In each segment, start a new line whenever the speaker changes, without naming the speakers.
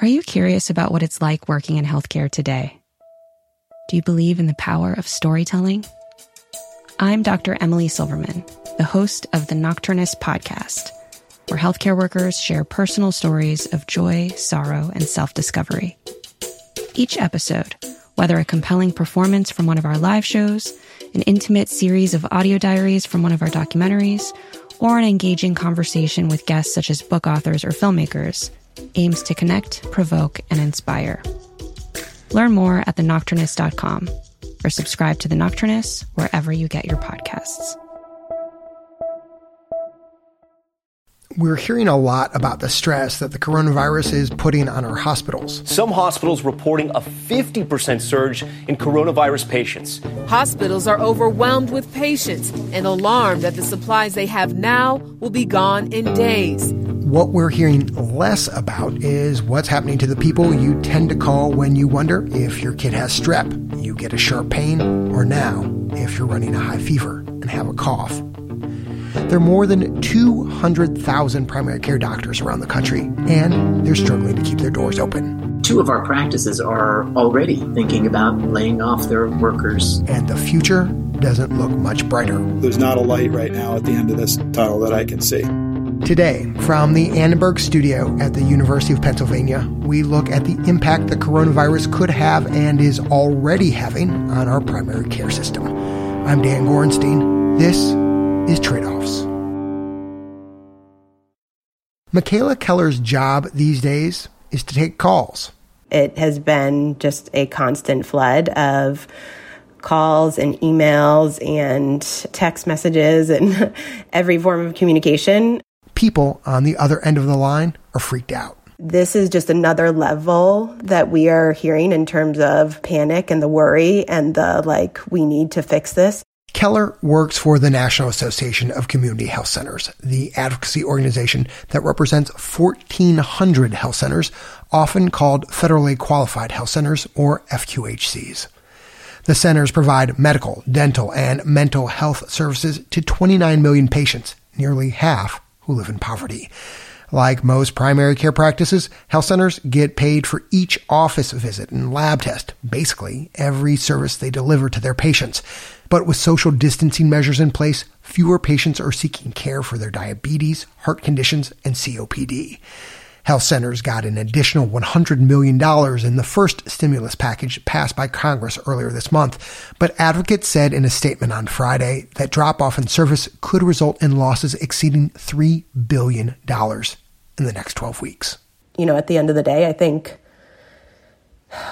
Are you curious about what it's like working in healthcare today? Do you believe in the power of storytelling? I'm Dr. Emily Silverman, the host of the Nocturnist podcast, where healthcare workers share personal stories of joy, sorrow, and self discovery. Each episode, whether a compelling performance from one of our live shows, an intimate series of audio diaries from one of our documentaries, or an engaging conversation with guests such as book authors or filmmakers, aims to connect, provoke, and inspire. Learn more at thenocturnist.com or subscribe to The Nocturnist wherever you get your podcasts.
We're hearing a lot about the stress that the coronavirus is putting on our hospitals.
Some hospitals reporting a 50% surge in coronavirus patients.
Hospitals are overwhelmed with patients and alarmed that the supplies they have now will be gone in days.
What we're hearing less about is what's happening to the people you tend to call when you wonder if your kid has strep, you get a sharp pain, or now if you're running a high fever and have a cough. There are more than 200,000 primary care doctors around the country, and they're struggling to keep their doors open.
Two of our practices are already thinking about laying off their workers.
And the future doesn't look much brighter.
There's not a light right now at the end of this tunnel that I can see.
Today, from the Annenberg studio at the University of Pennsylvania, we look at the impact the coronavirus could have and is already having on our primary care system. I'm Dan Gorenstein. This is Trade Offs. Michaela Keller's job these days is to take calls.
It has been just a constant flood of calls and emails and text messages and every form of communication.
People on the other end of the line are freaked out.
This is just another level that we are hearing in terms of panic and the worry and the like, we need to fix this.
Keller works for the National Association of Community Health Centers, the advocacy organization that represents 1,400 health centers, often called federally qualified health centers or FQHCs. The centers provide medical, dental, and mental health services to 29 million patients, nearly half who live in poverty. Like most primary care practices, health centers get paid for each office visit and lab test, basically every service they deliver to their patients. But with social distancing measures in place, fewer patients are seeking care for their diabetes, heart conditions, and COPD. Health centers got an additional $100 million in the first stimulus package passed by Congress earlier this month. But advocates said in a statement on Friday that drop off in service could result in losses exceeding $3 billion in the next 12 weeks.
You know, at the end of the day, I think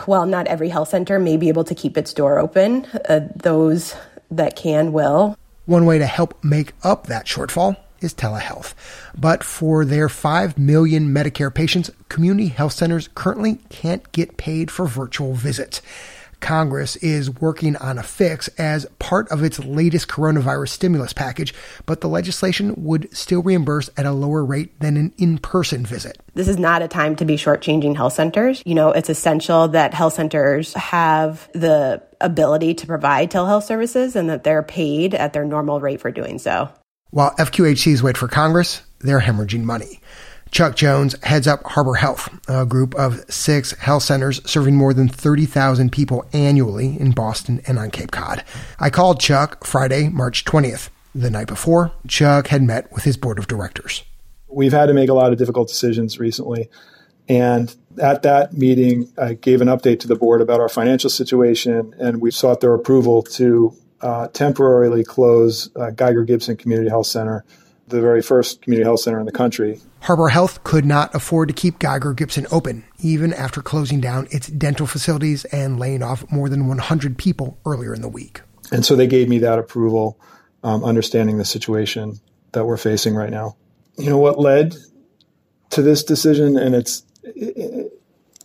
while not every health center may be able to keep its door open, uh, those that can will.
One way to help make up that shortfall is telehealth. But for their 5 million Medicare patients, community health centers currently can't get paid for virtual visits. Congress is working on a fix as part of its latest coronavirus stimulus package, but the legislation would still reimburse at a lower rate than an in person visit.
This is not a time to be shortchanging health centers. You know, it's essential that health centers have the ability to provide telehealth services and that they're paid at their normal rate for doing so.
While FQHCs wait for Congress, they're hemorrhaging money. Chuck Jones heads up Harbor Health, a group of six health centers serving more than 30,000 people annually in Boston and on Cape Cod. I called Chuck Friday, March 20th. The night before, Chuck had met with his board of directors.
We've had to make a lot of difficult decisions recently. And at that meeting, I gave an update to the board about our financial situation, and we sought their approval to uh, temporarily close uh, Geiger Gibson Community Health Center, the very first community health center in the country.
Harbor Health could not afford to keep Geiger Gibson open, even after closing down its dental facilities and laying off more than 100 people earlier in the week.
And so they gave me that approval, um, understanding the situation that we're facing right now. You know what led to this decision, and it's it,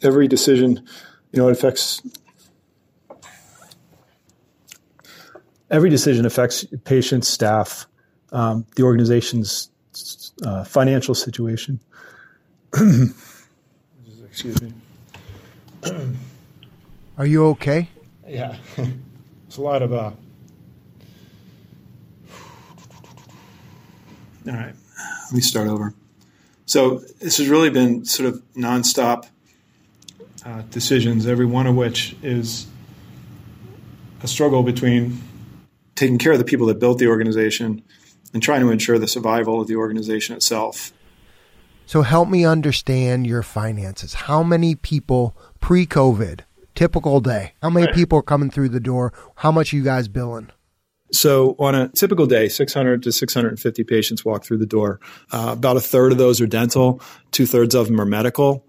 every decision, you know, it affects every decision affects patients, staff, um, the organization's uh, financial situation. Excuse me.
Are you okay?
Yeah, it's a lot of. Uh... All right, let me start over. So this has really been sort of nonstop uh, decisions, every one of which is a struggle between taking care of the people that built the organization and trying to ensure the survival of the organization itself.
So help me understand your finances. How many people pre COVID, typical day, how many people are coming through the door? How much are you guys billing?
So on a typical day, 600 to 650 patients walk through the door. Uh, about a third of those are dental, two thirds of them are medical.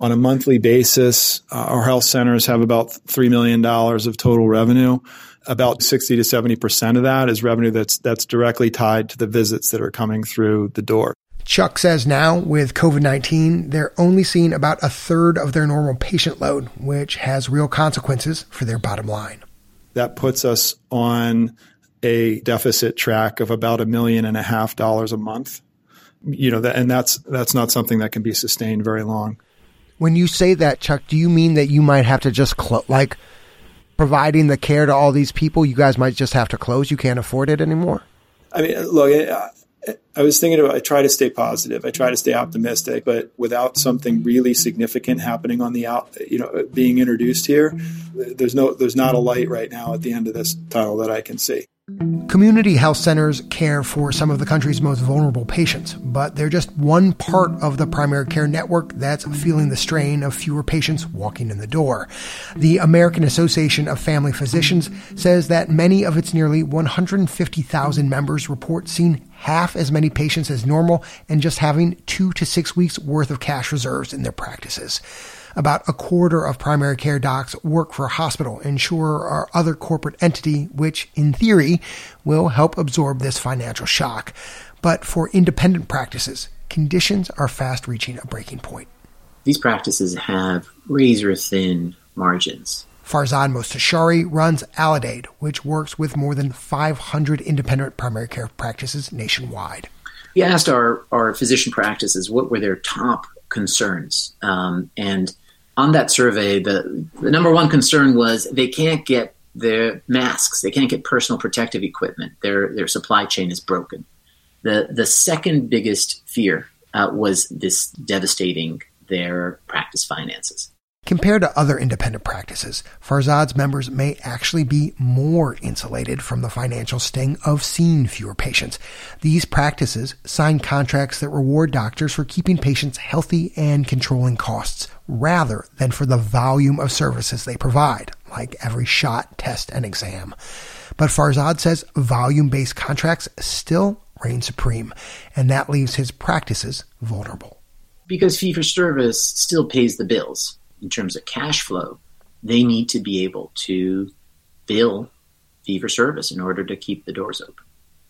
On a monthly basis, uh, our health centers have about $3 million of total revenue. About 60 to 70% of that is revenue that's, that's directly tied to the visits that are coming through the door.
Chuck says now with COVID 19, they're only seeing about a third of their normal patient load, which has real consequences for their bottom line.
That puts us on a deficit track of about a million and a half dollars a month. You know, that, and that's that's not something that can be sustained very long.
When you say that, Chuck, do you mean that you might have to just close, like providing the care to all these people? You guys might just have to close. You can't afford it anymore.
I mean, look, I was thinking about. I try to stay positive. I try to stay optimistic, but without something really significant happening on the out, you know, being introduced here, there's no, there's not a light right now at the end of this tunnel that I can see.
Community health centers care for some of the country's most vulnerable patients, but they're just one part of the primary care network that's feeling the strain of fewer patients walking in the door. The American Association of Family Physicians says that many of its nearly 150,000 members report seeing half as many patients as normal and just having two to six weeks worth of cash reserves in their practices. About a quarter of primary care docs work for a hospital, insurer, or other corporate entity, which in theory will help absorb this financial shock. But for independent practices, conditions are fast reaching a breaking point.
These practices have razor thin margins.
Farzad Mostashari runs Aledade, which works with more than 500 independent primary care practices nationwide.
We asked our, our physician practices what were their top concerns. Um, and on that survey, the, the number one concern was they can't get their masks, they can't get personal protective equipment. Their their supply chain is broken. The the second biggest fear uh, was this devastating their practice finances.
Compared to other independent practices, Farzad's members may actually be more insulated from the financial sting of seeing fewer patients. These practices sign contracts that reward doctors for keeping patients healthy and controlling costs, rather than for the volume of services they provide, like every shot, test, and exam. But Farzad says volume-based contracts still reign supreme, and that leaves his practices vulnerable.
Because fee-for-service still pays the bills in terms of cash flow, they need to be able to bill fee for service in order to keep the doors open.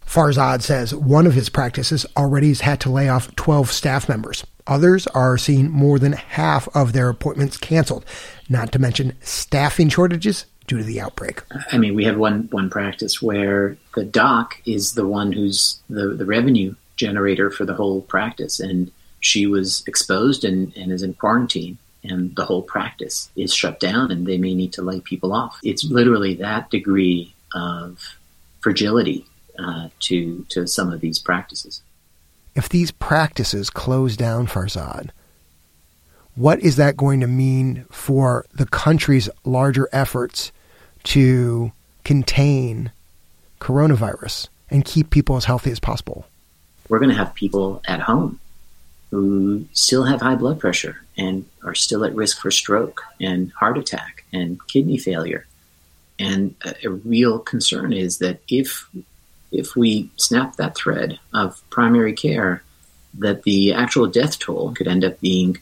Farzad says one of his practices already has had to lay off 12 staff members. Others are seeing more than half of their appointments canceled, not to mention staffing shortages due to the outbreak.
I mean, we have one, one practice where the doc is the one who's the, the revenue generator for the whole practice, and she was exposed and, and is in quarantine and the whole practice is shut down and they may need to lay people off. It's literally that degree of fragility uh, to, to some of these practices.
If these practices close down, Farzad, what is that going to mean for the country's larger efforts to contain coronavirus and keep people as healthy as possible?
We're going to have people at home who still have high blood pressure and are still at risk for stroke and heart attack and kidney failure. And a, a real concern is that if if we snap that thread of primary care, that the actual death toll could end up being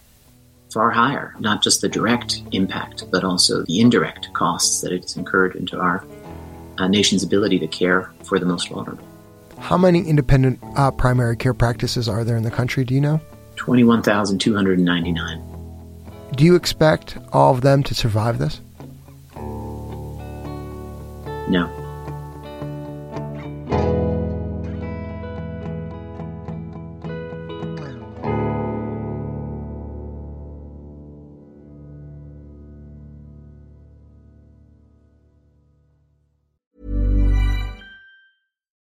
far higher, not just the direct impact, but also the indirect costs that it's incurred into our uh, nation's ability to care for the most vulnerable.
How many independent uh, primary care practices are there in the country? Do you know?
21,299.
Do you expect all of them to survive this?
No.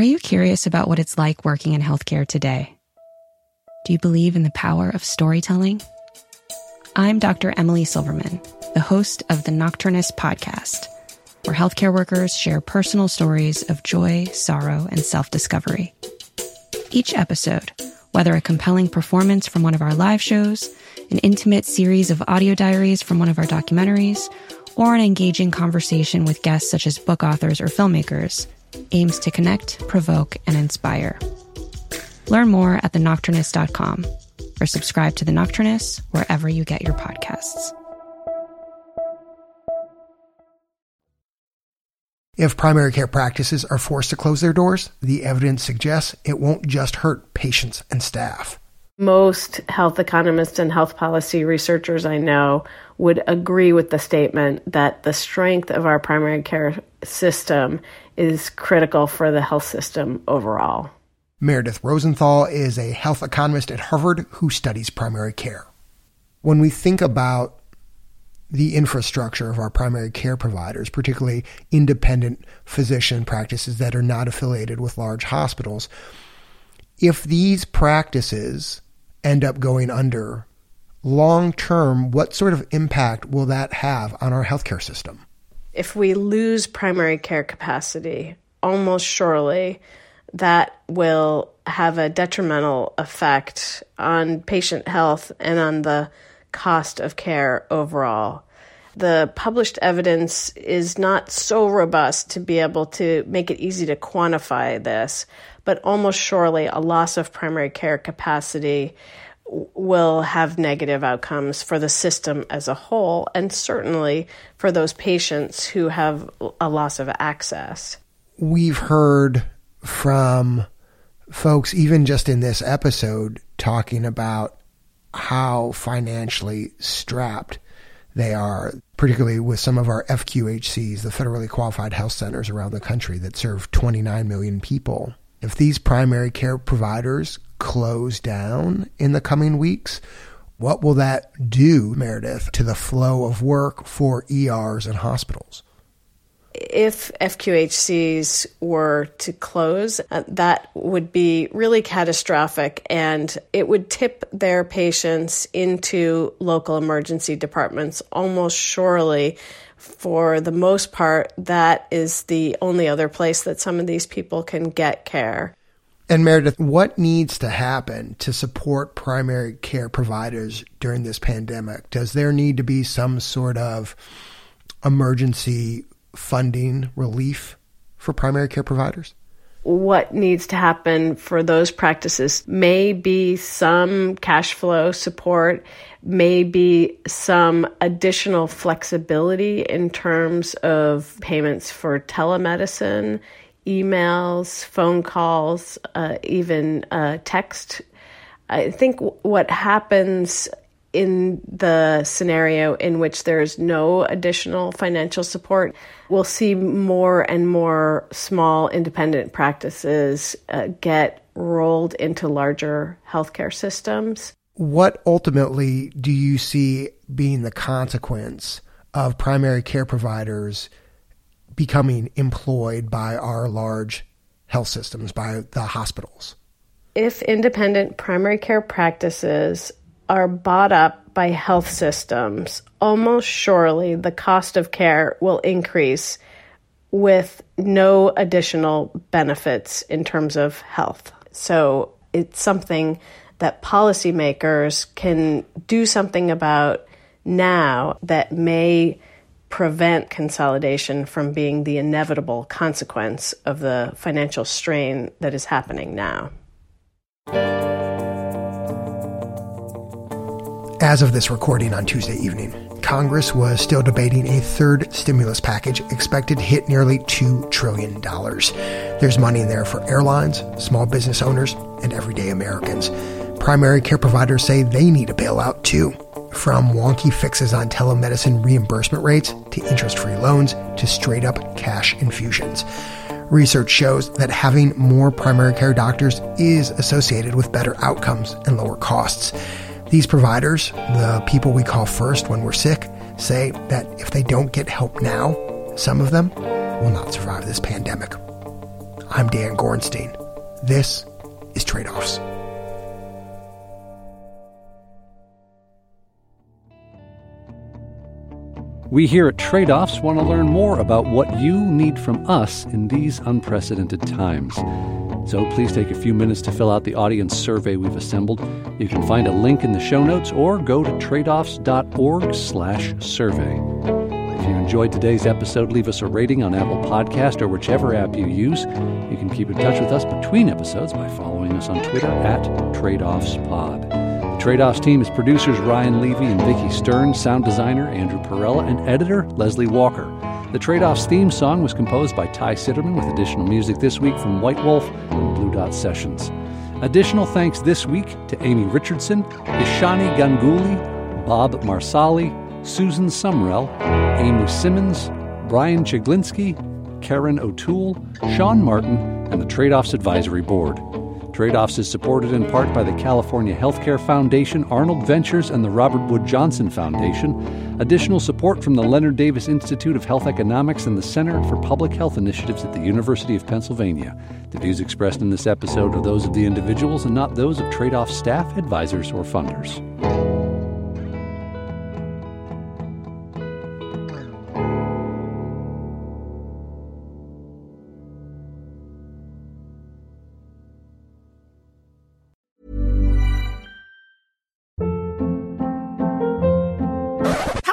Are you curious about what it's like working in healthcare today? Do you believe in the power of storytelling? I'm Dr. Emily Silverman, the host of the Nocturnist podcast, where healthcare workers share personal stories of joy, sorrow, and self discovery. Each episode, whether a compelling performance from one of our live shows, an intimate series of audio diaries from one of our documentaries, or an engaging conversation with guests such as book authors or filmmakers, aims to connect, provoke, and inspire. Learn more at thenocturnist.com or subscribe to The Nocturnist wherever you get your podcasts.
If primary care practices are forced to close their doors, the evidence suggests it won't just hurt patients and staff.
Most health economists and health policy researchers I know would agree with the statement that the strength of our primary care system is critical for the health system overall.
Meredith Rosenthal is a health economist at Harvard who studies primary care. When we think about the infrastructure of our primary care providers, particularly independent physician practices that are not affiliated with large hospitals, if these practices end up going under, long term, what sort of impact will that have on our healthcare system?
If we lose primary care capacity, almost surely that will have a detrimental effect on patient health and on the cost of care overall. The published evidence is not so robust to be able to make it easy to quantify this, but almost surely a loss of primary care capacity will have negative outcomes for the system as a whole, and certainly for those patients who have a loss of access.
We've heard from folks, even just in this episode, talking about how financially strapped they are, particularly with some of our FQHCs, the federally qualified health centers around the country that serve 29 million people. If these primary care providers close down in the coming weeks, what will that do, Meredith, to the flow of work for ERs and hospitals?
if FQHCs were to close, uh, that would be really catastrophic and it would tip their patients into local emergency departments almost surely. For the most part, that is the only other place that some of these people can get care.
And Meredith, what needs to happen to support primary care providers during this pandemic? Does there need to be some sort of emergency funding relief for primary care providers?
What needs to happen for those practices may be some cash flow support, may be some additional flexibility in terms of payments for telemedicine, emails, phone calls, uh, even uh, text. I think what happens in the scenario in which there's no additional financial support, we'll see more and more small independent practices uh, get rolled into larger healthcare systems.
What ultimately do you see being the consequence of primary care providers becoming employed by our large health systems, by the hospitals?
If independent primary care practices are bought up by health systems, almost surely the cost of care will increase with no additional benefits in terms of health. So it's something that policymakers can do something about now that may prevent consolidation from being the inevitable consequence of the financial strain that is happening now.
As of this recording on Tuesday evening, Congress was still debating a third stimulus package expected to hit nearly $2 trillion. There's money in there for airlines, small business owners, and everyday Americans. Primary care providers say they need a bailout too. From wonky fixes on telemedicine reimbursement rates to interest free loans to straight up cash infusions. Research shows that having more primary care doctors is associated with better outcomes and lower costs. These providers, the people we call first when we're sick, say that if they don't get help now, some of them will not survive this pandemic. I'm Dan Gorenstein. This is Trade Offs.
We here at Trade Offs want to learn more about what you need from us in these unprecedented times. So please take a few minutes to fill out the audience survey we've assembled. You can find a link in the show notes or go to tradeoffs.org slash survey. If you enjoyed today's episode, leave us a rating on Apple Podcast or whichever app you use. You can keep in touch with us between episodes by following us on Twitter at TradeOffsPod. Trade Offs team is producers Ryan Levi and Vicki Stern, sound designer Andrew Perella, and editor Leslie Walker. The Trade Offs theme song was composed by Ty Citerman with additional music this week from White Wolf and Blue Dot Sessions. Additional thanks this week to Amy Richardson, Ishani Ganguly, Bob Marsali, Susan Sumrell, Amy Simmons, Brian Chiglinski, Karen O'Toole, Sean Martin, and the Trade Offs Advisory Board. Trade Offs is supported in part by the California Healthcare Foundation, Arnold Ventures, and the Robert Wood Johnson Foundation. Additional support from the Leonard Davis Institute of Health Economics and the Center for Public Health Initiatives at the University of Pennsylvania. The views expressed in this episode are those of the individuals and not those of Trade Off staff, advisors, or funders.